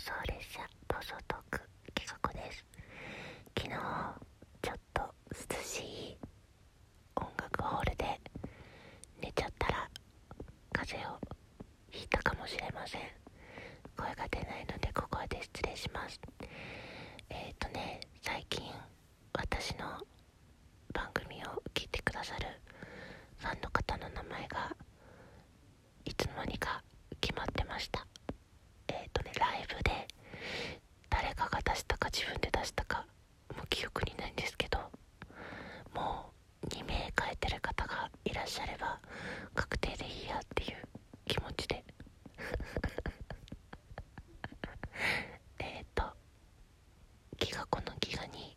送列車暴走トーク企画です。昨日ちょっと涼しい音楽ホールで寝ちゃったら風邪をひいたかもしれません。声が出ないのでここで失礼します。えっ、ー、とね最近私の番組を聞いてくださるファンの方の名前がいつの間にか決まってましたえっ、ー、とねライブで誰かが出したか自分で出したかもう記憶にないんですけどもう2名変えてる方がいらっしゃれば確定でいいやっていう気持ちで。えっとギガ子のギガに